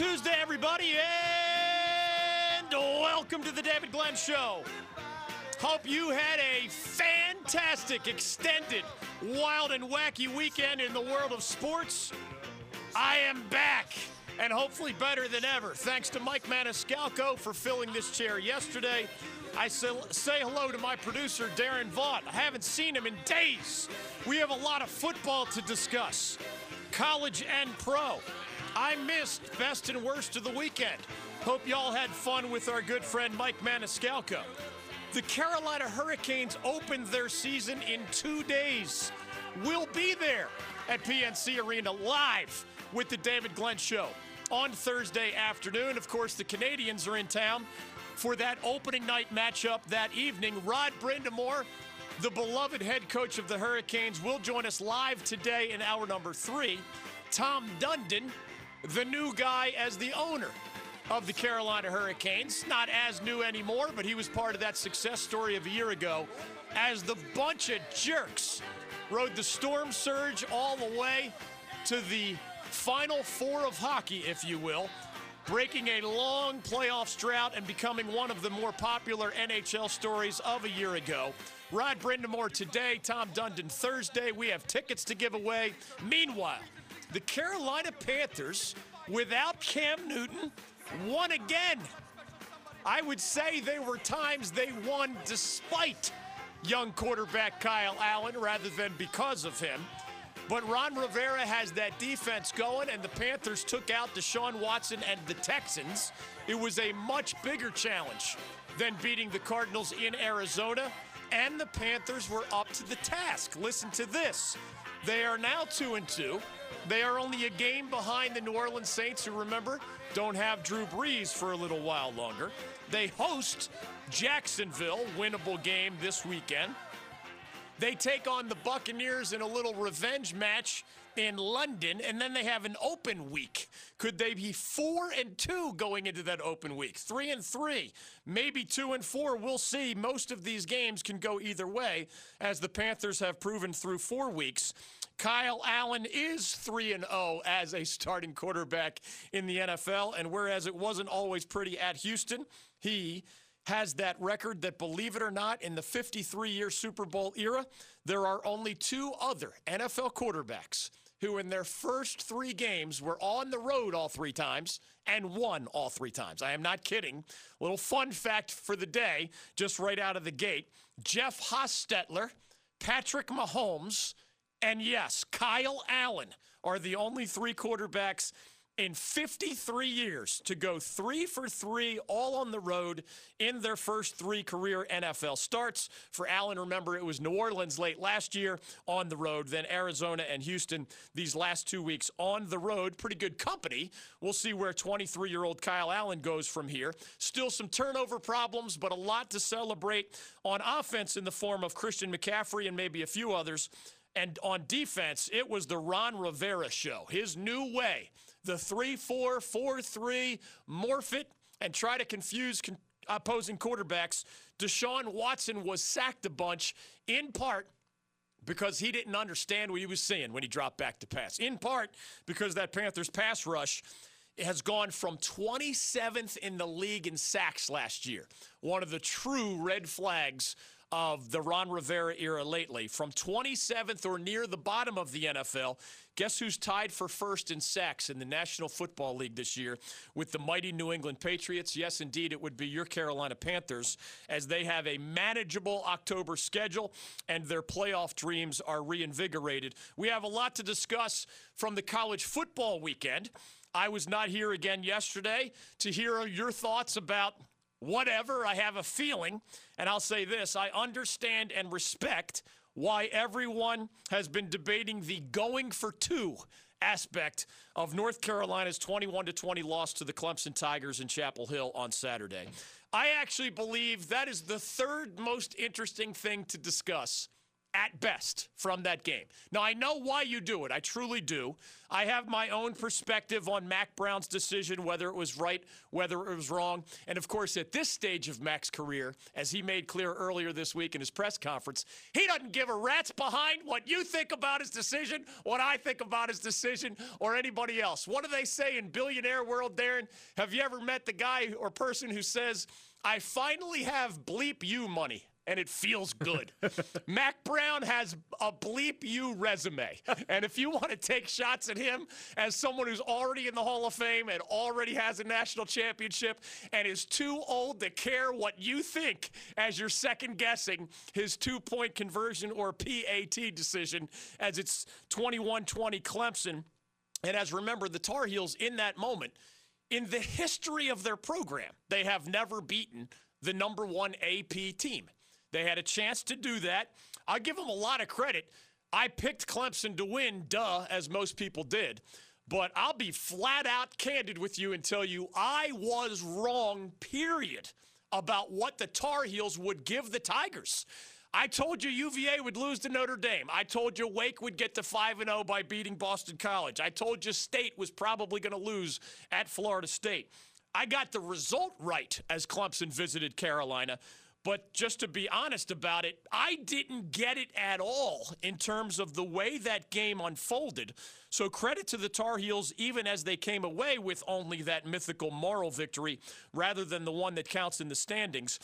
Tuesday, everybody, and welcome to the David Glenn Show. Hope you had a fantastic, extended, wild, and wacky weekend in the world of sports. I am back, and hopefully better than ever. Thanks to Mike Maniscalco for filling this chair yesterday. I say, hello to my producer, Darren Vaught. I haven't seen him in days. We have a lot of football to discuss, college and pro. I missed best and worst of the weekend. Hope y'all had fun with our good friend Mike Maniscalco. The Carolina Hurricanes opened their season in two days. We'll be there at PNC Arena live with the David Glenn Show on Thursday afternoon. Of course, the Canadiens are in town for that opening night matchup that evening. Rod Brind'Amour, the beloved head coach of the Hurricanes, will join us live today in hour number three. Tom Dundon, the new guy as the owner of the Carolina Hurricanes. Not as new anymore, but he was part of that success story of a year ago as the bunch of jerks rode the storm surge all the way to the final four of hockey, if you will, breaking a long playoff drought and becoming one of the more popular NHL stories of a year ago. Rod Brind'Amour today, Tom Dundon Thursday. We have tickets to give away. Meanwhile, the Carolina Panthers, without Cam Newton, won again. I would say there were times they won despite young quarterback Kyle Allen rather than because of him. But Ron Rivera has that defense going, and the Panthers took out Deshaun Watson and the Texans. It was a much bigger challenge than beating the Cardinals in Arizona, and the Panthers were up to the task. Listen to this. They are now 2 and 2. They are only a game behind the New Orleans Saints, who remember don't have Drew Brees for a little while longer. They host Jacksonville, winnable game this weekend. They take on the Buccaneers in a little revenge match in London, and then they have an open week. Could they be four and two going into that open week? Three and three, maybe two and four. We'll see. Most of these games can go either way, as the Panthers have proven through four weeks. Kyle Allen is 3 and 0 as a starting quarterback in the NFL and whereas it wasn't always pretty at Houston, he has that record that believe it or not in the 53-year Super Bowl era, there are only two other NFL quarterbacks who in their first 3 games were on the road all 3 times and won all 3 times. I am not kidding. Little fun fact for the day just right out of the gate. Jeff Hostetler, Patrick Mahomes, and yes, Kyle Allen are the only three quarterbacks in 53 years to go three for three all on the road in their first three career NFL starts. For Allen, remember, it was New Orleans late last year on the road, then Arizona and Houston these last two weeks on the road. Pretty good company. We'll see where 23 year old Kyle Allen goes from here. Still some turnover problems, but a lot to celebrate on offense in the form of Christian McCaffrey and maybe a few others. And on defense, it was the Ron Rivera show. His new way, the 3 4 4 3, morph it and try to confuse con- opposing quarterbacks. Deshaun Watson was sacked a bunch, in part because he didn't understand what he was seeing when he dropped back to pass, in part because that Panthers pass rush has gone from 27th in the league in sacks last year. One of the true red flags of the Ron Rivera era lately. From 27th or near the bottom of the NFL, guess who's tied for first in sacks in the National Football League this year with the mighty New England Patriots? Yes, indeed, it would be your Carolina Panthers as they have a manageable October schedule and their playoff dreams are reinvigorated. We have a lot to discuss from the college football weekend. I was not here again yesterday to hear your thoughts about whatever. I have a feeling, and I'll say this I understand and respect why everyone has been debating the going for two aspect of North Carolina's 21 to 20 loss to the Clemson Tigers in Chapel Hill on Saturday. I actually believe that is the third most interesting thing to discuss at best from that game. Now, I know why you do it. I truly do. I have my own perspective on Mack Brown's decision, whether it was right, whether it was wrong. And of course, at this stage of Mack's career, as he made clear earlier this week in his press conference, he doesn't give a rat's behind what you think about his decision, what I think about his decision, or anybody else. What do they say in billionaire world, Darren? Have you ever met the guy or person who says, I finally have bleep you money? And it feels good. Mack Brown has a bleep you resume. And if you want to take shots at him as someone who's already in the Hall of Fame and already has a national championship and is too old to care what you think as you're second guessing his two point conversion or PAT decision as it's 21 20 Clemson. And as remember, the Tar Heels in that moment, in the history of their program, they have never beaten the number one AP team. They had a chance to do that. I give them a lot of credit. I picked Clemson to win, duh, as most people did. But I'll be flat out candid with you and tell you I was wrong, period, about what the Tar Heels would give the Tigers. I told you UVA would lose to Notre Dame. I told you Wake would get to 5 0 by beating Boston College. I told you State was probably going to lose at Florida State. I got the result right as Clemson visited Carolina. But just to be honest about it, I didn't get it at all in terms of the way that game unfolded. So credit to the Tar Heels, even as they came away with only that mythical moral victory rather than the one that counts in the standings.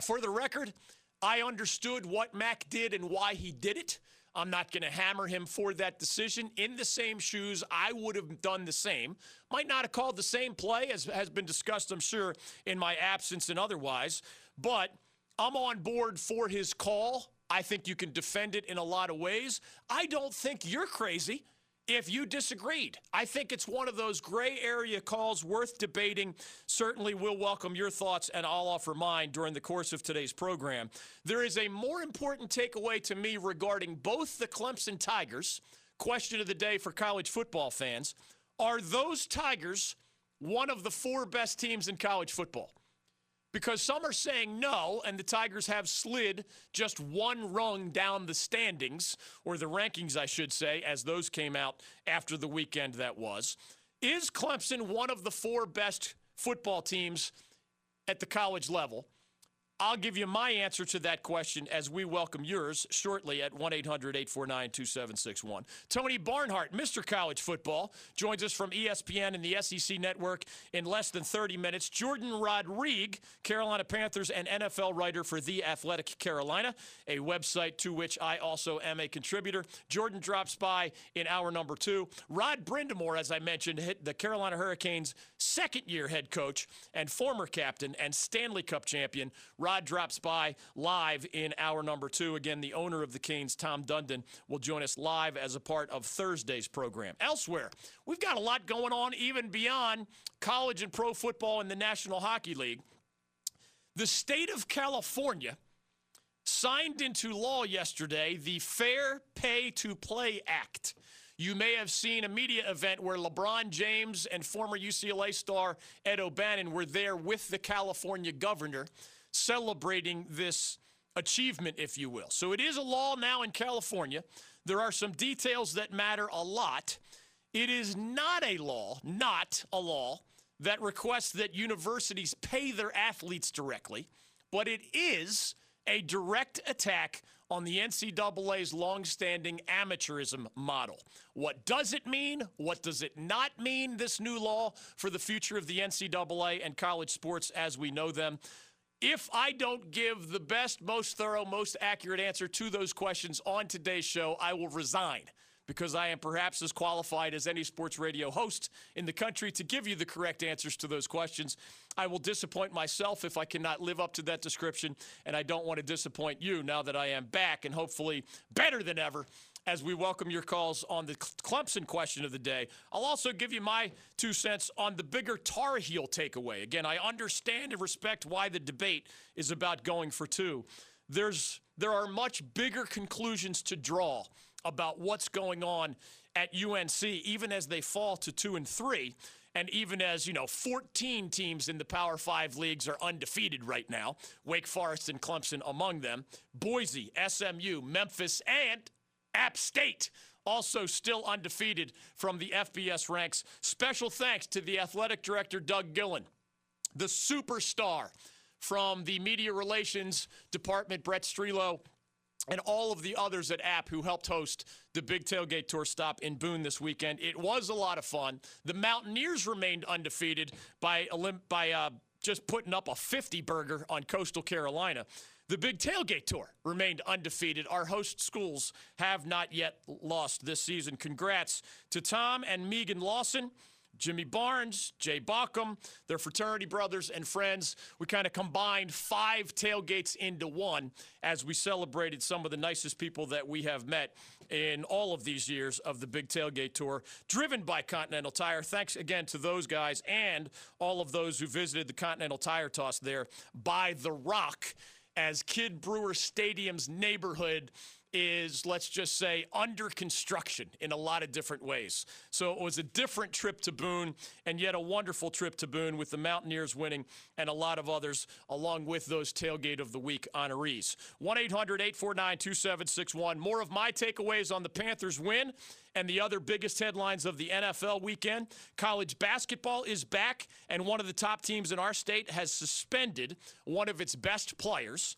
For the record, I understood what Mack did and why he did it. I'm not going to hammer him for that decision. In the same shoes, I would have done the same. Might not have called the same play, as has been discussed, I'm sure, in my absence and otherwise. But I'm on board for his call. I think you can defend it in a lot of ways. I don't think you're crazy if you disagreed. I think it's one of those gray area calls worth debating. Certainly, we'll welcome your thoughts and I'll offer mine during the course of today's program. There is a more important takeaway to me regarding both the Clemson Tigers. Question of the day for college football fans Are those Tigers one of the four best teams in college football? Because some are saying no, and the Tigers have slid just one rung down the standings, or the rankings, I should say, as those came out after the weekend that was. Is Clemson one of the four best football teams at the college level? I'll give you my answer to that question as we welcome yours shortly at 1 800 849 2761. Tony Barnhart, Mr. College Football, joins us from ESPN and the SEC Network in less than 30 minutes. Jourdan Rodrigue, Carolina Panthers and NFL writer for The Athletic Carolina, a website to which I also am a contributor. Jourdan drops by in hour number two. Rod Brind'Amour, as I mentioned, hit the Carolina Hurricanes' second year head coach and former captain and Stanley Cup champion. Rod drops by live in hour number two. Again, the owner of the Canes, Tom Dundon, will join us live as a part of Thursday's program. Elsewhere, we've got a lot going on even beyond college and pro football in the National Hockey League. The state of California signed into law yesterday the Fair Pay to Play Act. You may have seen a media event where LeBron James and former UCLA star Ed O'Bannon were there with the California governor celebrating this achievement, if you will. So it is a law now in California. There are some details that matter a lot. It is not a law, not a law that requests that universities pay their athletes directly, but it is a direct attack on the NCAA's longstanding amateurism model. What does it mean? What does it not mean, this new law, for the future of the NCAA and college sports as we know them? If I don't give the best, most thorough, most accurate answer to those questions on today's show, I will resign because I am perhaps as qualified as any sports radio host in the country to give you the correct answers to those questions. I will disappoint myself if I cannot live up to that description, and I don't want to disappoint you now that I am back and hopefully better than ever as we welcome your calls on the Clemson question of the day. I'll also give you my two cents on the bigger Tar Heel takeaway. Again, I understand and respect why the debate is about going for two. There's there are much bigger conclusions to draw about what's going on at UNC, even as they fall to two and three. And even as, you know, 14 teams in the Power Five leagues are undefeated right now, Wake Forest and Clemson among them, Boise, SMU, Memphis, and App State also still undefeated from the FBS ranks. Special thanks to the athletic director, Doug Gillin, the superstar from the media relations department, Brett Strelo, and all of the others at App who helped host the Big Tailgate Tour stop in Boone this weekend. It was a lot of fun. The Mountaineers remained undefeated by, by uh, just putting up a 50 burger on Coastal Carolina. The Big Tailgate Tour remained undefeated. Our host schools have not yet lost this season. Congrats to Tom and Megan Lawson. Jimmy Barnes, Jay Bauckham, their fraternity brothers and friends. We kind of combined five tailgates into one as we celebrated some of the nicest people that we have met in all of these years of the Big Tailgate Tour, driven by Continental Tire. Thanks again to those guys and all of those who visited the Continental Tire Toss there by The Rock as Kid Brewer Stadium's neighborhood is, let's just say, under construction in a lot of different ways. So it was a different trip to Boone, and yet a wonderful trip to Boone with the Mountaineers winning and a lot of others, along with those tailgate of the week honorees. 1 800 849 2761. More of my takeaways on the Panthers win and the other biggest headlines of the NFL weekend. College basketball is back, and one of the top teams in our state has suspended one of its best players.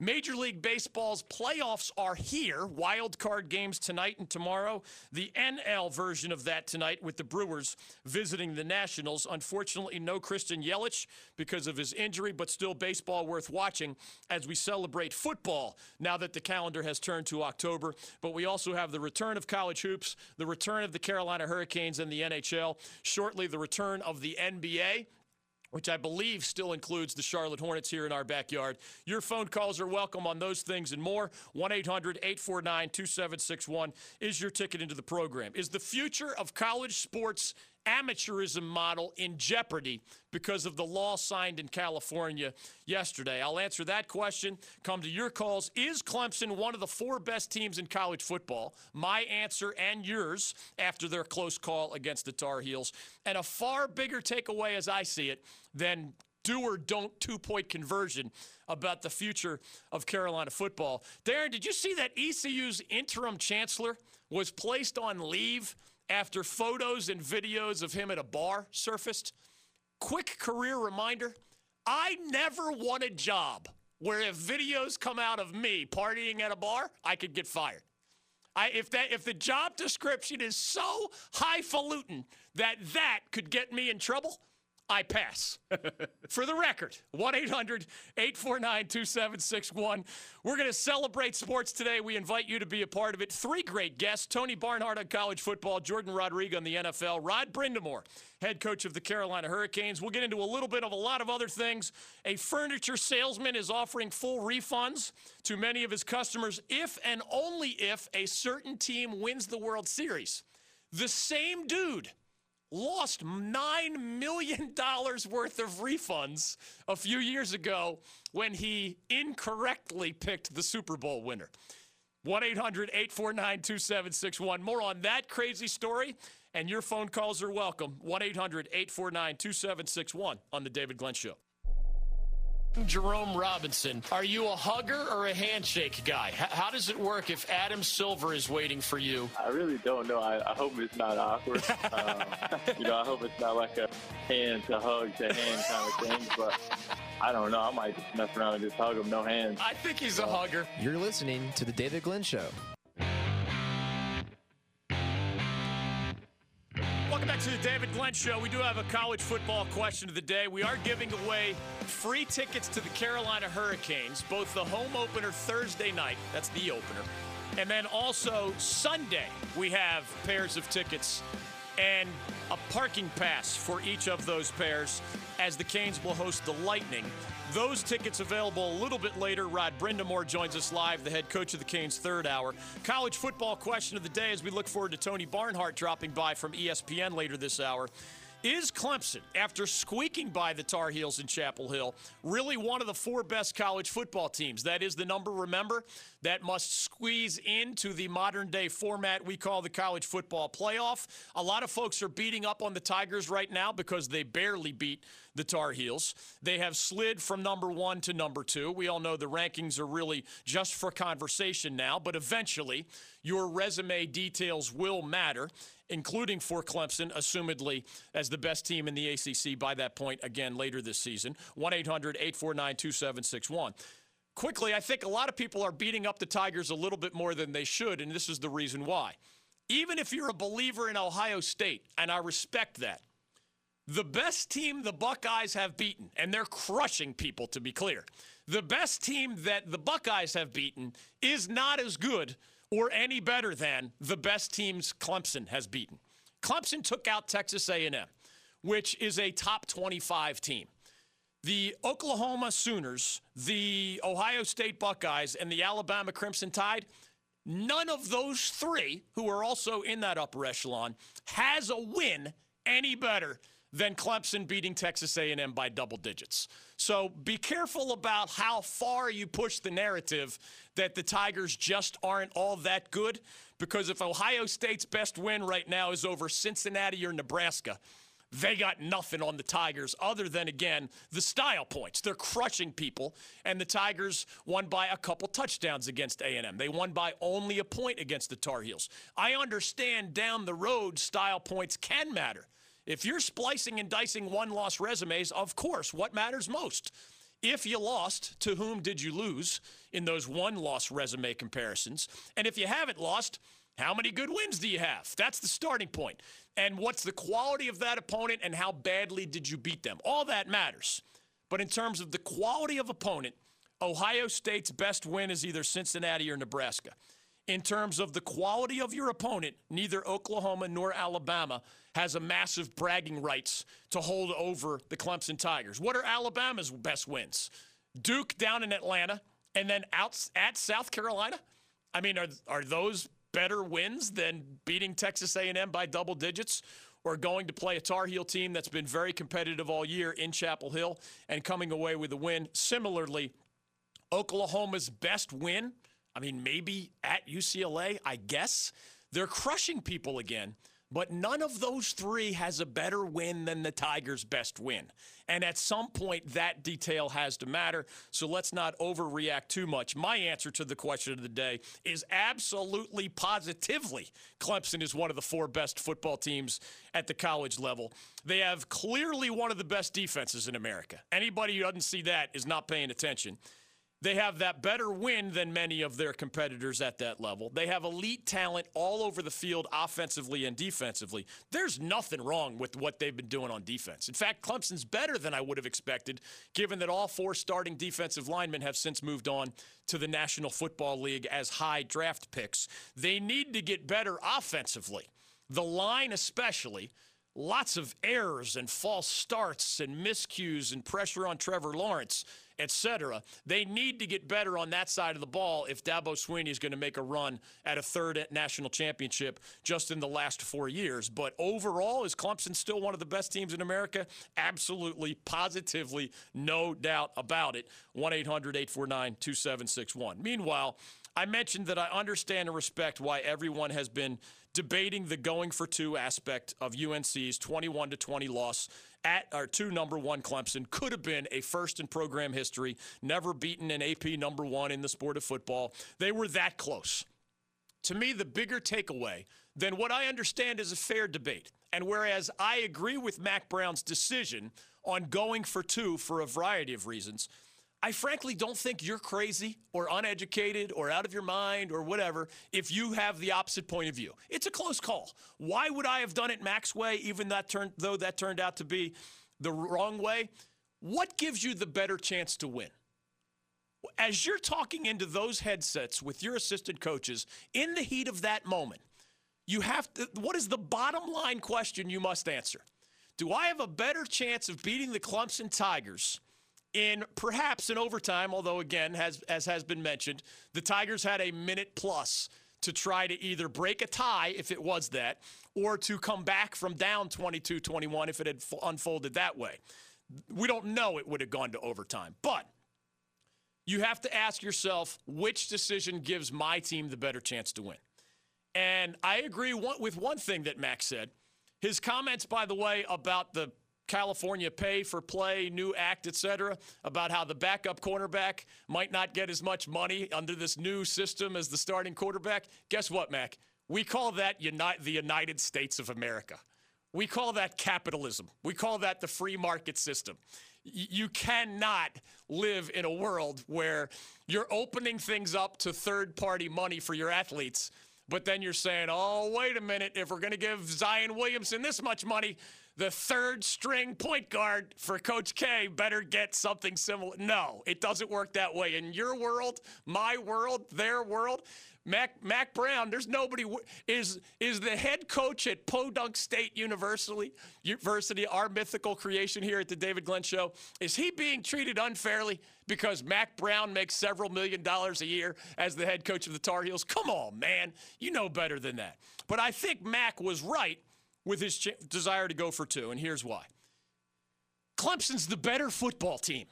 Major League Baseball's playoffs are here. Wild card games tonight and tomorrow. The NL version of that tonight with the Brewers visiting the Nationals. Unfortunately, no Christian Yelich because of his injury, but still baseball worth watching as we celebrate football now that the calendar has turned to October. But we also have the return of college hoops, the return of the Carolina Hurricanes and the NHL, shortly the return of the NBA which I believe still includes the Charlotte Hornets here in our backyard. Your phone calls are welcome on those things and more. 1 800 849 2761 is your ticket into the program. Is the future of college sports amateurism model in jeopardy because of the law signed in California yesterday? I'll answer that question. Come to your calls. Is Clemson one of the four best teams in college football? My answer and yours after their close call against the Tar Heels. And a far bigger takeaway, as I see it, than do or don't two point conversion about the future of Carolina football. Darren, did you see that ECU's interim chancellor was placed on leave after photos and videos of him at a bar surfaced. Quick career reminder I never want a job where if videos come out of me partying at a bar, I could get fired. I, if that if the job description is so highfalutin that that could get me in trouble, I pass. For the record, 1 800 849 2761. We're going to celebrate sports today. We invite you to be a part of it. Three great guests Tony Barnhart on college football, Jourdan Rodrigue on the NFL, Rod Brind'Amour, head coach of the Carolina Hurricanes. We'll get into a little bit of a lot of other things. A furniture salesman is offering full refunds to many of his customers if and only if a certain team wins the World Series. The same dude lost $9 million worth of refunds a few years ago when he incorrectly picked the Super Bowl winner. 1 800 849 2761. More on that crazy story, and your phone calls are welcome. 1 800 849 2761 on The David Glenn Show. Jerome Robinson, are you a hugger or a handshake guy? H- how does it work if Adam Silver is waiting for you? I really don't know. I, I hope it's not awkward. um, you know, I hope it's not like a hand to hug to hand kind of thing. But I don't know. I might just mess around and just hug him, no hands. I think he's a hugger. You're listening to the David Glenn Show. Back to the David Glenn Show. We do have a college football question of the day. We are giving away free tickets to the Carolina Hurricanes, both the home opener Thursday night, that's the opener, and then also Sunday, we have pairs of tickets and a parking pass for each of those pairs as the Canes will host the Lightning those tickets available a little bit later. Rod Brind'Amour joins us live, the head coach of the Canes third hour. College football question of the day as we look forward to Tony Barnhart dropping by from ESPN later this hour. Is Clemson, after squeaking by the Tar Heels in Chapel Hill, really one of the four best college football teams? That is the number, remember, that must squeeze into the modern day format we call the college football playoff. A lot of folks are beating up on the Tigers right now because they barely beat the Tar Heels. They have slid from number one to number two. We all know the rankings are really just for conversation now, but eventually your resume details will matter including for Clemson, assumedly as the best team in the ACC by that point again later this season. 1 800 849 2761. Quickly, I think a lot of people are beating up the Tigers a little bit more than they should, and this is the reason why. Even if you're a believer in Ohio State, and I respect that, the best team the Buckeyes have beaten, and they're crushing people to be clear, the best team that the Buckeyes have beaten is not as good or any better than the best teams Clemson has beaten. Clemson took out Texas A&M, which is a top 25 team. The Oklahoma Sooners, the Ohio State Buckeyes, and the Alabama Crimson Tide, none of those three, who are also in that upper echelon, has a win any better than Clemson beating Texas A&M by double digits. So be careful about how far you push the narrative that the Tigers just aren't all that good because if Ohio State's best win right now is over Cincinnati or Nebraska, they got nothing on the Tigers other than again the style points. They're crushing people, and the Tigers won by a couple touchdowns against A&M. They won by only a point against the Tar Heels. I understand down the road style points can matter. If you're splicing and dicing one loss resumes, of course, what matters most? If you lost, to whom did you lose in those one loss resume comparisons? And if you haven't lost, how many good wins do you have? That's the starting point. And what's the quality of that opponent and how badly did you beat them? All that matters. But in terms of the quality of opponent, Ohio State's best win is either Cincinnati or Nebraska in terms of the quality of your opponent, neither Oklahoma nor Alabama has a massive bragging rights to hold over the Clemson Tigers. What are Alabama's best wins? Duke down in Atlanta and then out at South Carolina? I mean, are, are those better wins than beating Texas A&M by double digits? or going to play a Tar Heel team that's been very competitive all year in Chapel Hill and coming away with a win. Similarly, Oklahoma's best win I mean, maybe at UCLA, I guess. They're crushing people again, but none of those three has a better win than the Tigers' best win. And at some point, that detail has to matter. So let's not overreact too much. My answer to the question of the day is absolutely positively Clemson is one of the four best football teams at the college level. They have clearly one of the best defenses in America. Anybody who doesn't see that is not paying attention. They have that better win than many of their competitors at that level. They have elite talent all over the field, offensively and defensively. There's nothing wrong with what they've been doing on defense. In fact, Clemson's better than I would have expected, given that all four starting defensive linemen have since moved on to the National Football League as high draft picks. They need to get better offensively. The line, especially lots of errors and false starts and miscues and pressure on Trevor Lawrence, etc. They need to get better on that side of the ball if Dabo Swinney is going to make a run at a third national championship just in the last four years. But overall, is Clemson still one of the best teams in America? Absolutely, positively, no doubt about it. 1 800 849 2761. Meanwhile, I mentioned that I understand and respect why everyone has been debating the going for two aspect of UNC's 21 to 20 loss at our two number one Clemson could have been a first in program history, never beaten an AP number one in the sport of football. They were that close. To me, the bigger takeaway than what I understand is a fair debate. And whereas I agree with Mack Brown's decision on going for two for a variety of reasons, I frankly don't think you're crazy or uneducated or out of your mind or whatever if you have the opposite point of view. It's a close call. Why would I have done it Mack's way, even that though that turned out to be the wrong way? What gives you the better chance to win? As you're talking into those headsets with your assistant coaches in the heat of that moment, you have to, what is the bottom line question you must answer? Do I have a better chance of beating the Clemson Tigers? In perhaps an overtime, although again, has, as has been mentioned, the Tigers had a minute plus to try to either break a tie, if it was that, or to come back from down 22 21 if it had unfolded that way. We don't know it would have gone to overtime. But you have to ask yourself which decision gives my team the better chance to win. And I agree with one thing that Max said. His comments, by the way, about the California pay for play, new act, etc., about how the backup cornerback might not get as much money under this new system as the starting quarterback. Guess what, Mack? We call that uni- the United States of America. We call that capitalism. We call that the free market system. You cannot live in a world where you're opening things up to third party money for your athletes, but then you're saying, oh, wait a minute, if we're going to give Zion Williamson this much money, the third string point guard for Coach K better get something similar. No, it doesn't work that way. In your world, my world, their world, Mac Mack Brown, there's nobody is is the head coach at Podunk State University, University, our mythical creation here at the David Glenn Show. Is he being treated unfairly because Mack Brown makes several million dollars a year as the head coach of the Tar Heels? Come on, man, you know better than that. But I think Mack was right with his ch- desire to go for two, and here's why. Clemson's the better football team.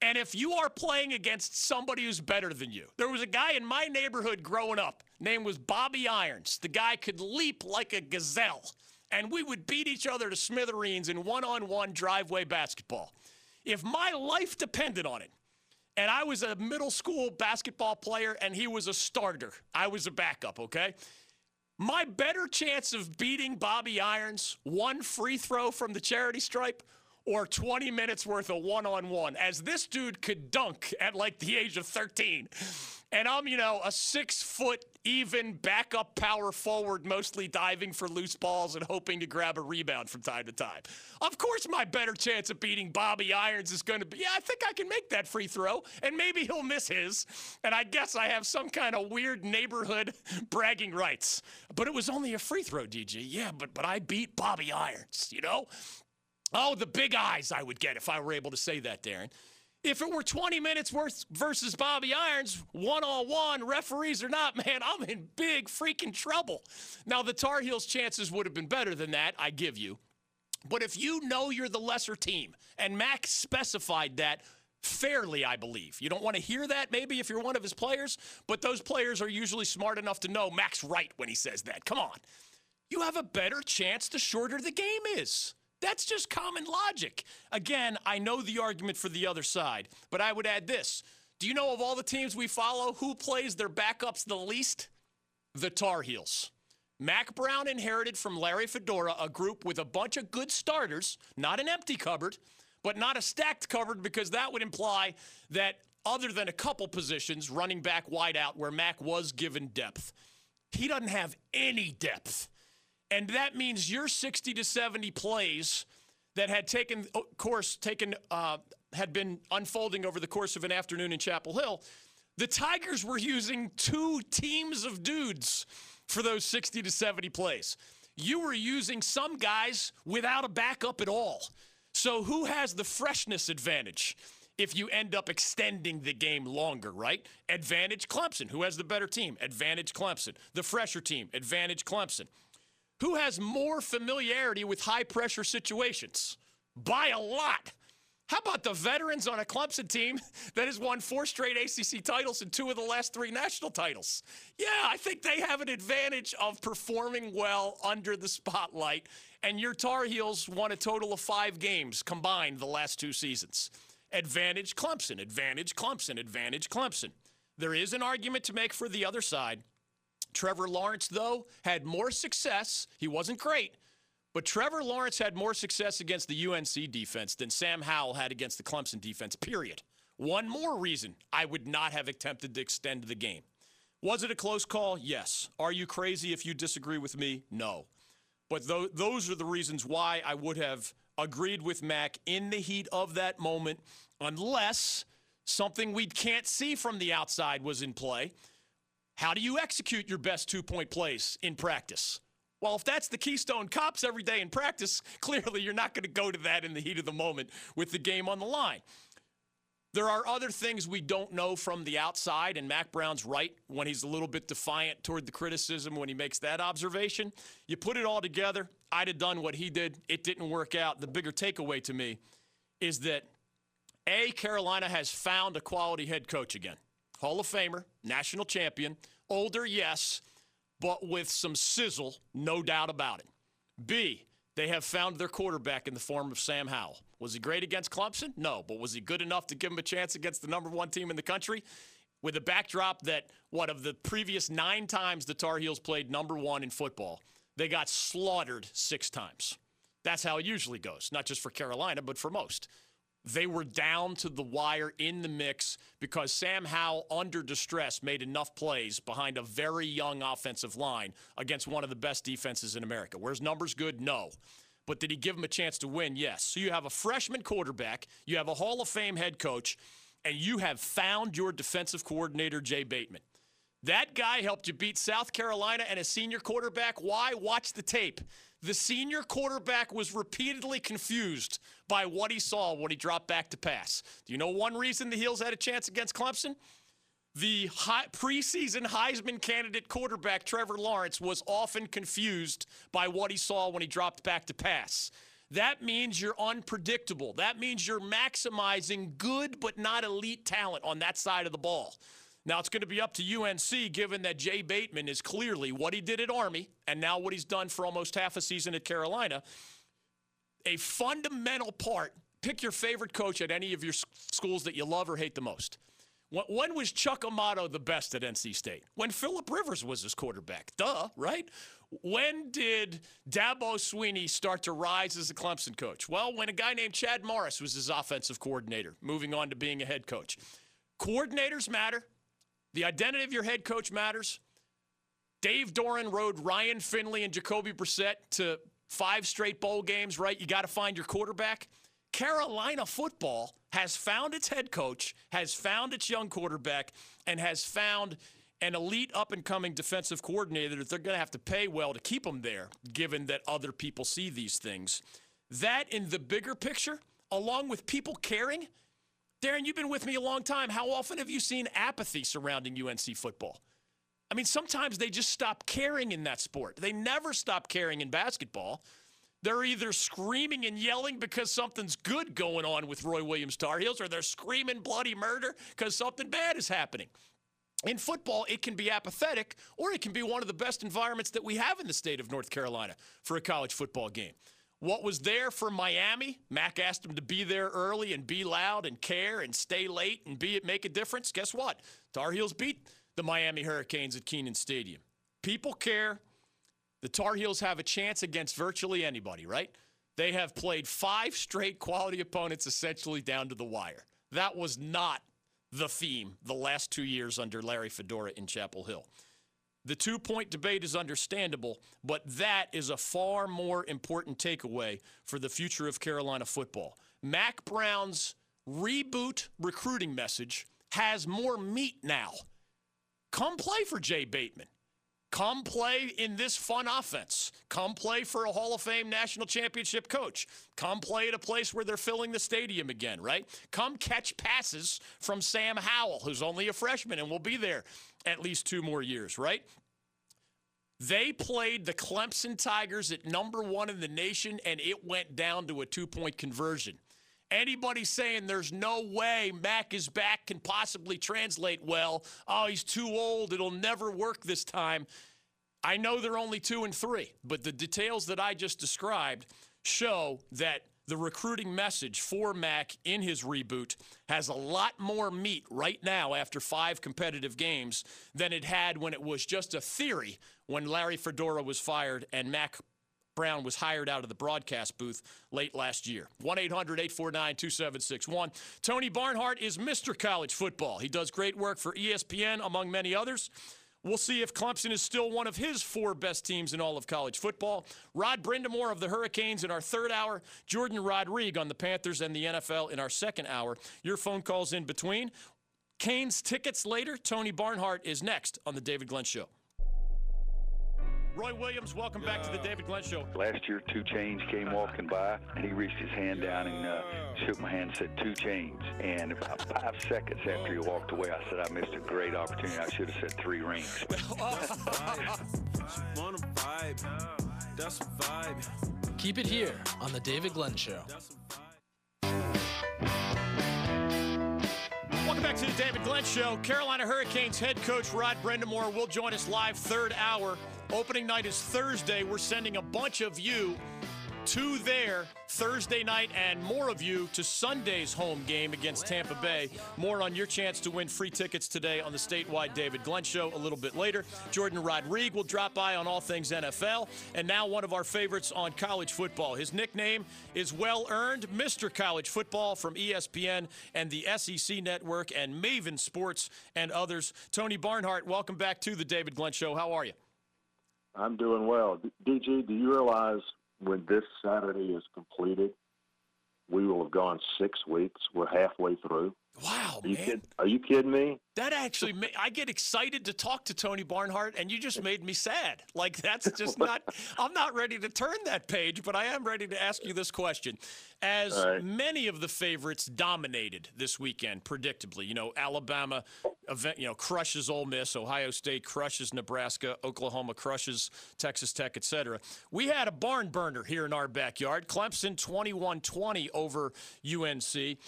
And if you are playing against somebody who's better than you, there was a guy in my neighborhood growing up, name was Bobby Irons. The guy could leap like a gazelle, and we would beat each other to smithereens in one on one driveway basketball. If my life depended on it, and I was a middle school basketball player and he was a starter, I was a backup, okay? My better chance of beating Bobby Irons, one free throw from the charity stripe, or 20 minutes worth of one on one, as this dude could dunk at like the age of 13. And I'm, you know, a six foot even backup power forward, mostly diving for loose balls and hoping to grab a rebound from time to time. Of course, my better chance of beating Bobby Irons is going to be, yeah, I think I can make that free throw, and maybe he'll miss his. And I guess I have some kind of weird neighborhood bragging rights. But it was only a free throw, DJ. Yeah, but, but I beat Bobby Irons, you know? Oh, the big eyes I would get if I were able to say that, Darren. If it were 20 minutes worth versus Bobby Irons, one on one, referees or not, man, I'm in big freaking trouble. Now, the Tar Heels' chances would have been better than that, I give you. But if you know you're the lesser team, and Max specified that fairly, I believe. You don't want to hear that maybe if you're one of his players, but those players are usually smart enough to know Max right when he says that. Come on. You have a better chance the shorter the game is. That's just common logic. Again, I know the argument for the other side, but I would add this. Do you know of all the teams we follow, who plays their backups the least? The Tar Heels. Mack Brown inherited from Larry Fedora a group with a bunch of good starters, not an empty cupboard, but not a stacked cupboard because that would imply that other than a couple positions, running back wide out, where Mack was given depth, he doesn't have any depth. And that means your 60 to 70 plays that had taken course, taken, uh, had been unfolding over the course of an afternoon in Chapel Hill. The Tigers were using two teams of dudes for those 60 to 70 plays. You were using some guys without a backup at all. So who has the freshness advantage? if you end up extending the game longer, right? Advantage Clemson. Who has the better team? Advantage Clemson. The fresher team. Advantage Clemson. Who has more familiarity with high pressure situations? By a lot. How about the veterans on a Clemson team that has won four straight ACC titles and two of the last three national titles? Yeah, I think they have an advantage of performing well under the spotlight. And your Tar Heels won a total of five games combined the last two seasons. Advantage Clemson, advantage Clemson, advantage Clemson. There is an argument to make for the other side. Trevor Lawrence, though, had more success. He wasn't great, but Trevor Lawrence had more success against the UNC defense than Sam Howell had against the Clemson defense, period. One more reason I would not have attempted to extend the game. Was it a close call? Yes. Are you crazy if you disagree with me? No. But th- those are the reasons why I would have agreed with Mack in the heat of that moment, unless something we can't see from the outside was in play. How do you execute your best two point plays in practice? Well, if that's the Keystone Cops every day in practice, clearly you're not going to go to that in the heat of the moment with the game on the line. There are other things we don't know from the outside, and Mack Brown's right when he's a little bit defiant toward the criticism when he makes that observation. You put it all together, I'd have done what he did. It didn't work out. The bigger takeaway to me is that A, Carolina has found a quality head coach again. Hall of Famer, national champion, older, yes, but with some sizzle, no doubt about it. B, they have found their quarterback in the form of Sam Howell. Was he great against Clemson? No, but was he good enough to give him a chance against the number one team in the country? With a backdrop that, what, of the previous nine times the Tar Heels played number one in football, they got slaughtered six times. That's how it usually goes, not just for Carolina, but for most. They were down to the wire in the mix because Sam Howell, under distress, made enough plays behind a very young offensive line against one of the best defenses in America. Where's numbers good? No. But did he give him a chance to win? Yes. So you have a freshman quarterback, you have a Hall of Fame head coach, and you have found your defensive coordinator, Jay Bateman. That guy helped you beat South Carolina and a senior quarterback. Why? Watch the tape. The senior quarterback was repeatedly confused by what he saw when he dropped back to pass. Do you know one reason the Heels had a chance against Clemson? The high, preseason Heisman candidate quarterback, Trevor Lawrence, was often confused by what he saw when he dropped back to pass. That means you're unpredictable. That means you're maximizing good but not elite talent on that side of the ball. Now it's going to be up to UNC, given that Jay Bateman is clearly what he did at Army and now what he's done for almost half a season at Carolina. A fundamental part. Pick your favorite coach at any of your schools that you love or hate the most. When was Chuck Amato the best at NC State? When Philip Rivers was his quarterback. Duh, right? When did Dabo Swinney start to rise as a Clemson coach? Well, when a guy named Chad Morris was his offensive coordinator, moving on to being a head coach. Coordinators matter. The identity of your head coach matters. Dave Doeren rode Ryan Finley and Jacoby Brissett to five straight bowl games, right? You got to find your quarterback. Carolina football has found its head coach, has found its young quarterback, and has found an elite up and coming defensive coordinator that they're going to have to pay well to keep them there, given that other people see these things. That, in the bigger picture, along with people caring, Darren, you've been with me a long time. How often have you seen apathy surrounding UNC football? I mean, sometimes they just stop caring in that sport. They never stop caring in basketball. They're either screaming and yelling because something's good going on with Roy Williams Tar Heels, or they're screaming bloody murder because something bad is happening. In football, it can be apathetic, or it can be one of the best environments that we have in the state of North Carolina for a college football game. What was there for Miami? Mack asked them to be there early and be loud and care and stay late and be make a difference. Guess what? Tar Heels beat the Miami Hurricanes at Kenan Stadium. People care. The Tar Heels have a chance against virtually anybody, right? They have played five straight quality opponents essentially down to the wire. That was not the theme the last two years under Larry Fedora in Chapel Hill. The two point debate is understandable, but that is a far more important takeaway for the future of Carolina football. Mack Brown's reboot recruiting message has more meat now. Come play for Jay Bateman. Come play in this fun offense. Come play for a Hall of Fame national championship coach. Come play at a place where they're filling the stadium again, right? Come catch passes from Sam Howell, who's only a freshman and will be there at least two more years, right? They played the Clemson Tigers at number one in the nation, and it went down to a two point conversion. Anybody saying there's no way Mack is back can possibly translate well, oh, he's too old, it'll never work this time. I know they're only two and three, but the details that I just described show that the recruiting message for Mack in his reboot has a lot more meat right now after five competitive games than it had when it was just a theory when Larry Fedora was fired and Mack Brown was hired out of the broadcast booth late last year. 1 800 849 2761. Tony Barnhart is Mr. College Football. He does great work for ESPN, among many others. We'll see if Clemson is still one of his four best teams in all of college football. Rod Brind'Amour of the Hurricanes in our third hour. Jourdan Rodrigue on the Panthers and the NFL in our second hour. Your phone calls in between. Canes tickets later. Tony Barnhart is next on the David Glenn Show. Roy Williams, welcome back to the David Glenn Show. Last year, 2 Chainz came walking by, and he reached his hand down and uh, shook my hand and said, 2 Chainz. And about five seconds after he walked away, I said, I missed a great opportunity. I should have said three rings. Keep it here on the David Glenn Show. Welcome back to the David Glenn Show. Carolina Hurricanes head coach Rod Brind'Amour will join us live third hour. Opening night is Thursday. We're sending a bunch of you to there Thursday night and more of you to Sunday's home game against Tampa Bay. More on your chance to win free tickets today on the statewide David Glenn Show a little bit later. Jourdan Rodrigue will drop by on all things NFL. And now one of our favorites on college football. His nickname is well earned Mr. College Football from ESPN and the SEC Network and Maven Sports and others. Tony Barnhart, welcome back to the David Glenn Show. How are you? I'm doing well. DG, do you realize when this Saturday is completed, we will have gone six weeks. We're halfway through. Wow, are you man. Kid, are you kidding me? That actually, ma- I get excited to talk to Tony Barnhart, and you just made me sad. Like that's just not. I'm not ready to turn that page, but I am ready to ask you this question. As right. many of the favorites dominated this weekend, predictably, you know, Alabama, event, you know, crushes Ole Miss, Ohio State crushes Nebraska, Oklahoma crushes Texas Tech, etc. We had a barn burner here in our backyard. Clemson 21-20 over UNC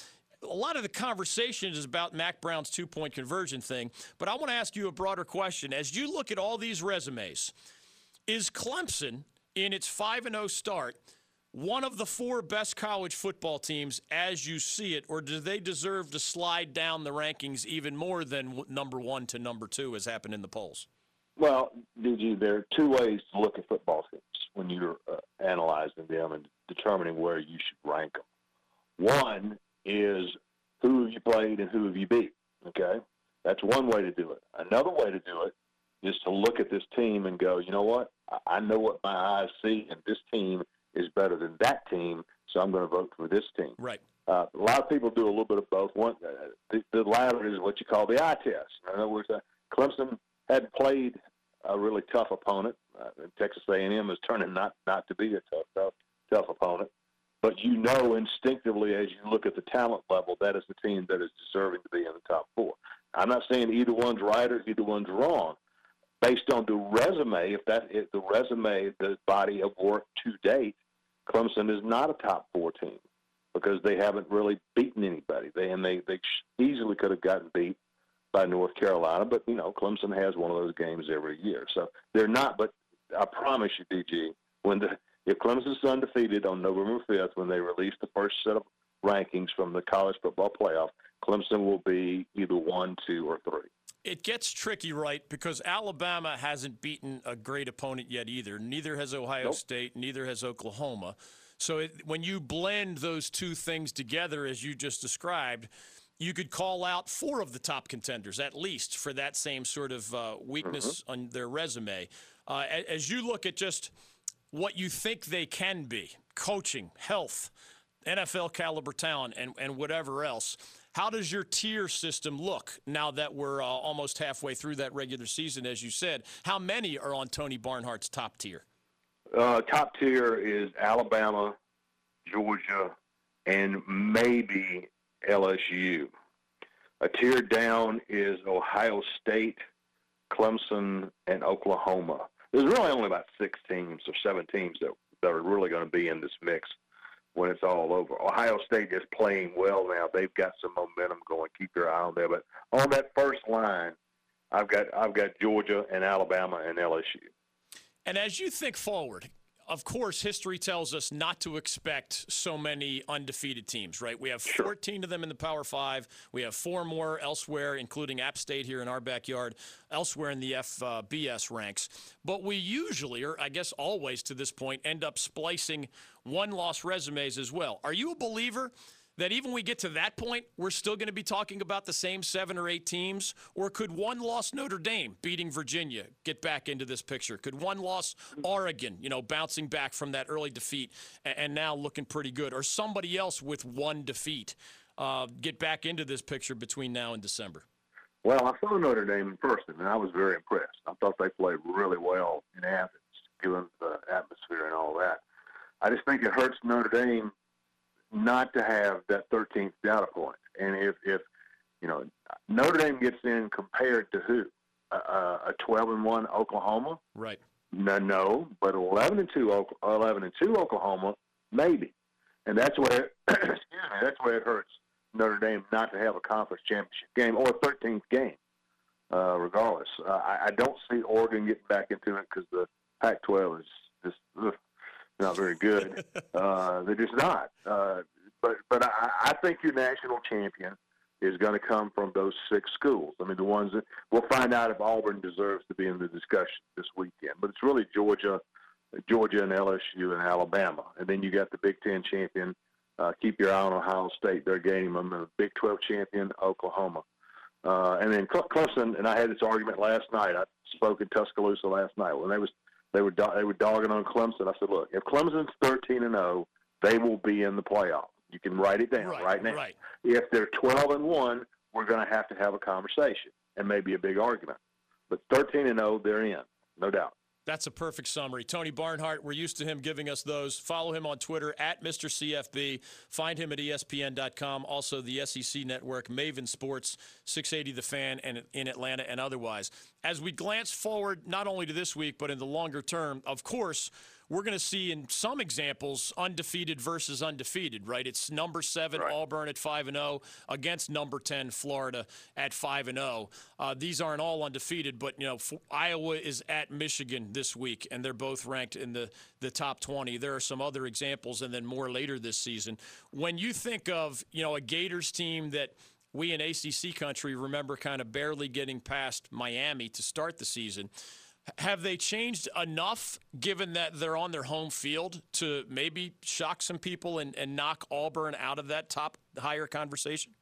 a lot of the conversation is about Mack Brown's two point conversion thing, but I want to ask you a broader question. As you look at all these resumes, is Clemson in its 5 0 start one of the four best college football teams as you see it, or do they deserve to slide down the rankings even more than number one to number two, as happened in the polls? Well, DG, there are two ways to look at football teams when you're uh, analyzing them and determining where you should rank them. One is who have you played and who have you beat. Okay, that's one way to do it. Another way to do it is to look at this team and go, you know what? I know what my eyes see, and this team is better than that team, so I'm going to vote for this team. Right. Uh, a lot of people do a little bit of both. One, uh, the, the latter is what you call the eye test. In other words, uh, Clemson had played a really tough opponent. Uh, Texas A&M is turning not not to be a tough tough tough opponent but you know instinctively as you look at the talent level that is the team that is deserving to be in the top four. I'm not saying either one's right or either one's wrong. Based on the resume, if that if the resume, the body of work to date, Clemson is not a top four team because they haven't really beaten anybody. They and they they easily could have gotten beat by North Carolina, but you know Clemson has one of those games every year, so they're not. But I promise you, DG, when the if Clemson's undefeated on November 5th, when they release the first set of rankings from the college football playoff, Clemson will be either one, two, or three. It gets tricky, right? Because Alabama hasn't beaten a great opponent yet either. Neither has Ohio nope. State, neither has Oklahoma. So it, when you blend those two things together, as you just described, you could call out four of the top contenders at least for that same sort of uh, weakness mm-hmm. on their resume. Uh, as you look at just – what you think they can be coaching, health, NFL caliber talent, and, and whatever else. How does your tier system look now that we're uh, almost halfway through that regular season, as you said? How many are on Tony Barnhart's top tier? Uh, top tier is Alabama, Georgia, and maybe LSU. A tier down is Ohio State, Clemson, and Oklahoma there's really only about six teams or seven teams that that are really going to be in this mix when it's all over. Ohio State is playing well now. They've got some momentum going. Keep your eye on there. But on that first line, I've got I've got Georgia and Alabama and LSU. And as you think forward, of course, history tells us not to expect so many undefeated teams, right? We have 14 of them in the Power Five. We have four more elsewhere, including App State here in our backyard, elsewhere in the FBS uh, ranks. But we usually, or I guess always to this point, end up splicing one loss resumes as well. Are you a believer? That even we get to that point, we're still going to be talking about the same seven or eight teams? Or could one loss Notre Dame beating Virginia get back into this picture? Could one loss Oregon, you know, bouncing back from that early defeat and now looking pretty good? Or somebody else with one defeat uh, get back into this picture between now and December? Well, I saw Notre Dame in person, and I was very impressed. I thought they played really well in Athens. given the atmosphere and all that. I just think it hurts Notre Dame not to have that 13th data point. And if, if you know, Notre Dame gets in compared to who? Uh, a 12 and 1 Oklahoma? Right. No, no, but 11 and 2 11 and 2 Oklahoma maybe. And that's where excuse me, that's where it hurts Notre Dame not to have a conference championship game or a 13th game. Uh, regardless, uh, I, I don't see Oregon getting back into it because the Pac-12 is just ugh, not very good. uh, they're just not. Uh, but but I, I think your national champion is going to come from those six schools. I mean, the ones that we'll find out if Auburn deserves to be in the discussion this weekend. But it's really Georgia, Georgia and LSU and Alabama, and then you got the Big Ten champion. Uh, keep your eye on Ohio State; they're gaining them. The Big 12 champion, Oklahoma, uh, and then Clemson. And I had this argument last night. I spoke in Tuscaloosa last night when they was they were do- they were dogging on Clemson. I said, look, if Clemson's 13 and 0, they will be in the playoff. You can write it down Right, right, now. right. If they're 12 and 1, we're going to have to have a conversation and maybe a big argument. But 13 and 0, they're in, no doubt. That's a perfect summary. Tony Barnhart, we're used to him giving us those. Follow him on Twitter at Mr. CFB. Find him at ESPN.com. Also, the SEC Network, Maven Sports, 680 The Fan, and in Atlanta and otherwise. As we glance forward, not only to this week, but in the longer term, of course, we're going to see in some examples undefeated versus undefeated, right? It's number seven Right. Auburn at five and zero against number ten Florida at five and zero. Uh, these aren't all undefeated, but you know f- Iowa is at Michigan this week, and they're both ranked in the the top twenty. There are some other examples, and then more later this season. When you think of you know a Gators team that we in ACC country remember kind of barely getting past Miami to start the season. Have they changed enough, given that they're on their home field, to maybe shock some people and, and knock Auburn out of that top higher conversation?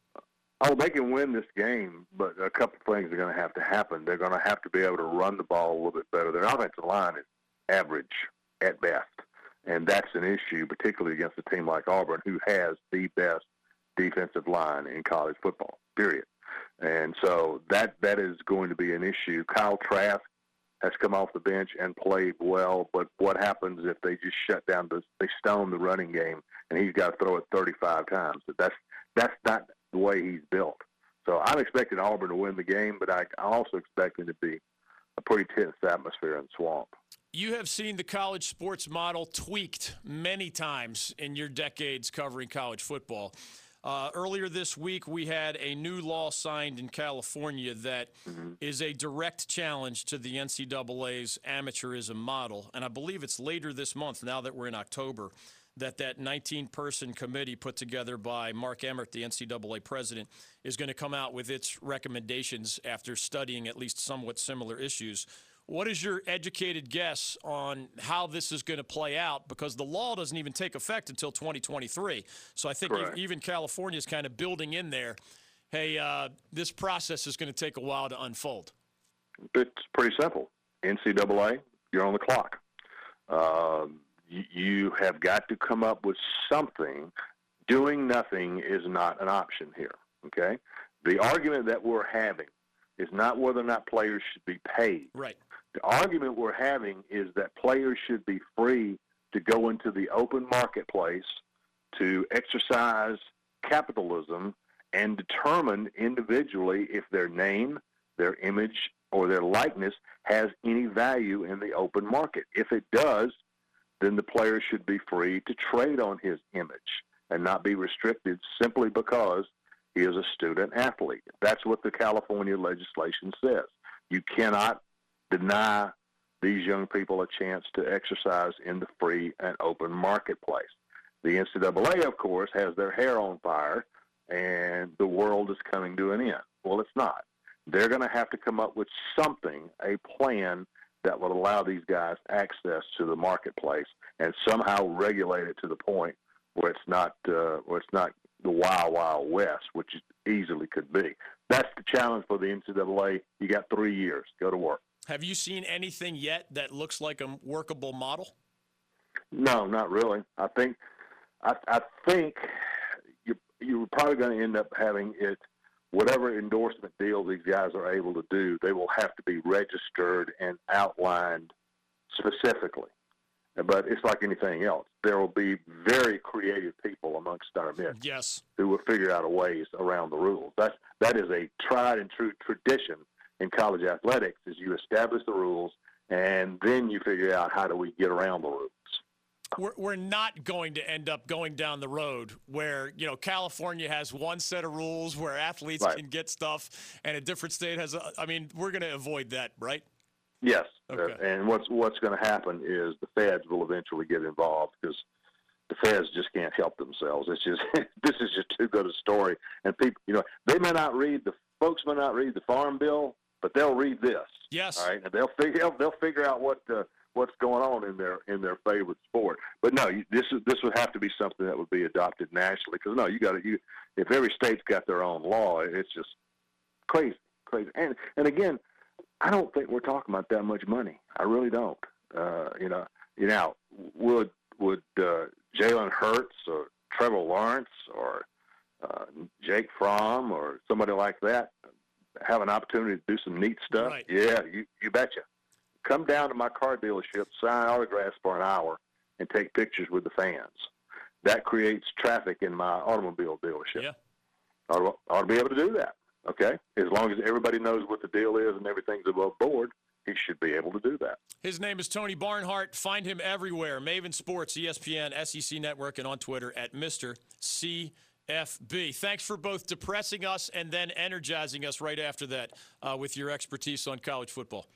Oh, they can win this game, but a couple things are going to have to happen. They're going to have to be able to run the ball a little bit better. Their offensive line is average at best, and that's an issue, particularly against a team like Auburn, who has the best defensive line in college football. Period. And so that that is going to be an issue. Kyle Trask has come off the bench and played well, but what happens if they just shut down the they stone the running game and he's got to throw it 35 times? That's that's not the way he's built. So I'm expecting Auburn to win the game, but I, I'm also expecting to be a pretty tense atmosphere in swamp. You have seen the college sports model tweaked many times in your decades covering college football. Uh, earlier this week, we had a new law signed in California that is a direct challenge to the NCAA's amateurism model. And I believe it's later this month, now that we're in October, that that 19-person committee put together by Mark Emmert, the NCAA president, is going to come out with its recommendations after studying at least somewhat similar issues. What is your educated guess on how this is going to play out? Because the law doesn't even take effect until 2023. So I think Correct. even California is kind of building in there. Hey, uh, this process is going to take a while to unfold. It's pretty simple. NCAA, you're on the clock. Um, you, you have got to come up with something. Doing nothing is not an option here. Okay, the argument that we're having is not whether or not players should be paid. Right. The argument we're having is that players should be free to go into the open marketplace to exercise capitalism and determine individually if their name, their image, or their likeness has any value in the open market. If it does, then the player should be free to trade on his image and not be restricted simply because he is a student athlete. That's what the California legislation says. You cannot deny these young people a chance to exercise in the free and open marketplace. The NCAA, of course, has their hair on fire, and the world is coming to an end. Well, it's not. They're going to have to come up with something, a plan that will allow these guys access to the marketplace and somehow regulate it to the point where it's not uh, where it's not the wild wild west, which it easily could be. That's the challenge for the NCAA. You got three years. Go to work. Have you seen anything yet that looks like a workable model? No, not really. I think I, I think you you're probably going to end up having it. Whatever endorsement deal these guys are able to do, they will have to be registered and outlined specifically. But it's like anything else. There will be very creative people amongst our midst Yes. who will figure out a ways around the rules. That's that is a tried and true tradition in college athletics. Is you establish the rules and then you figure out how do we get around the rules. We're, we're not going to end up going down the road where, you know, California has one set of rules where athletes Right. can get stuff and a different state has, a, I mean, we're going to avoid that, right? Yes, Okay. uh, and what's what's going to happen is the feds will eventually get involved because the feds just can't help themselves. It's just this is just too good a story, and people, you know, they may not read the folks may not read the farm bill, but they'll read this. Yes. All right, and they'll figure they'll figure out what uh, what's going on in their in their favorite sport. But no, you, this is this would have to be something that would be adopted nationally because no, you got to you if every state's got their own law, it's just crazy, crazy. And and again, I don't think we're talking about that much money. I really don't. Uh, you know, you know, would would uh, Jalen Hurts or Trevor Lawrence or uh, Jake Fromm or somebody like that have an opportunity to do some neat stuff? Right. Yeah, you you betcha. Come down to my car dealership, sign autographs for an hour, and take pictures with the fans. That creates traffic in my automobile dealership. Yeah. ought to, ought to be able to do that. Okay, as long as everybody knows what the deal is and everything's above board, he should be able to do that. His name is Tony Barnhart. Find him everywhere. Maven Sports, ESPN, SEC Network, and on Twitter at Mr. CFB. Thanks for both depressing us and then energizing us right after that uh, with your expertise on college football.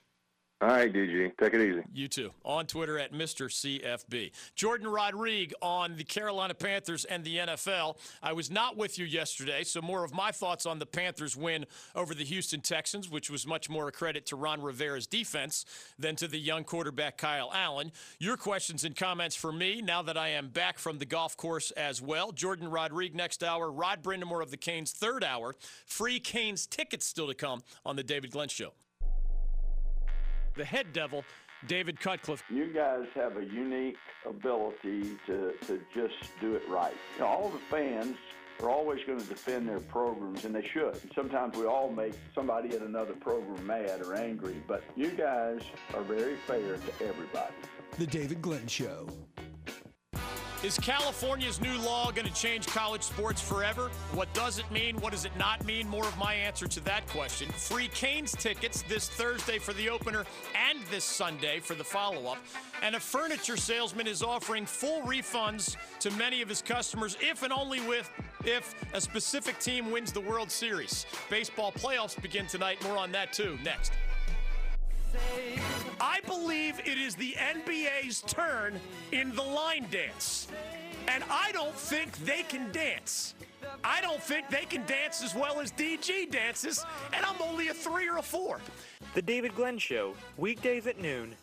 All right, DG, take it easy. You too. On Twitter at Mr. CFB. Jourdan Rodrigue on the Carolina Panthers and the NFL. I was not with you yesterday, so more of my thoughts on the Panthers' win over the Houston Texans, which was much more a credit to Ron Rivera's defense than to the young quarterback Kyle Allen. Your questions and comments for me now that I am back from the golf course as well. Jourdan Rodrigue next hour. Rod Brind'Amour of the Canes third hour. Free Canes tickets still to come on the David Glenn Show. The head devil, David Cutcliffe. You guys have a unique ability to, to just do it right. You know, all the fans are always going to defend their programs, and they should. Sometimes we all make somebody in another program mad or angry, but you guys are very fair to everybody. The David Glenn Show. Is California's new law going to change college sports forever? What does it mean? What does it not mean? More of my answer to that question. Free Canes tickets this Thursday for the opener and this Sunday for the follow up. And a furniture salesman is offering full refunds to many of his customers if and only with if a specific team wins the World Series. Baseball playoffs begin tonight. More on that too next. I believe it is the NBA's turn in the line dance. And I don't think they can dance. I don't think they can dance as well as DG dances, and I'm only a three or a four. The David Glenn Show, weekdays at noon.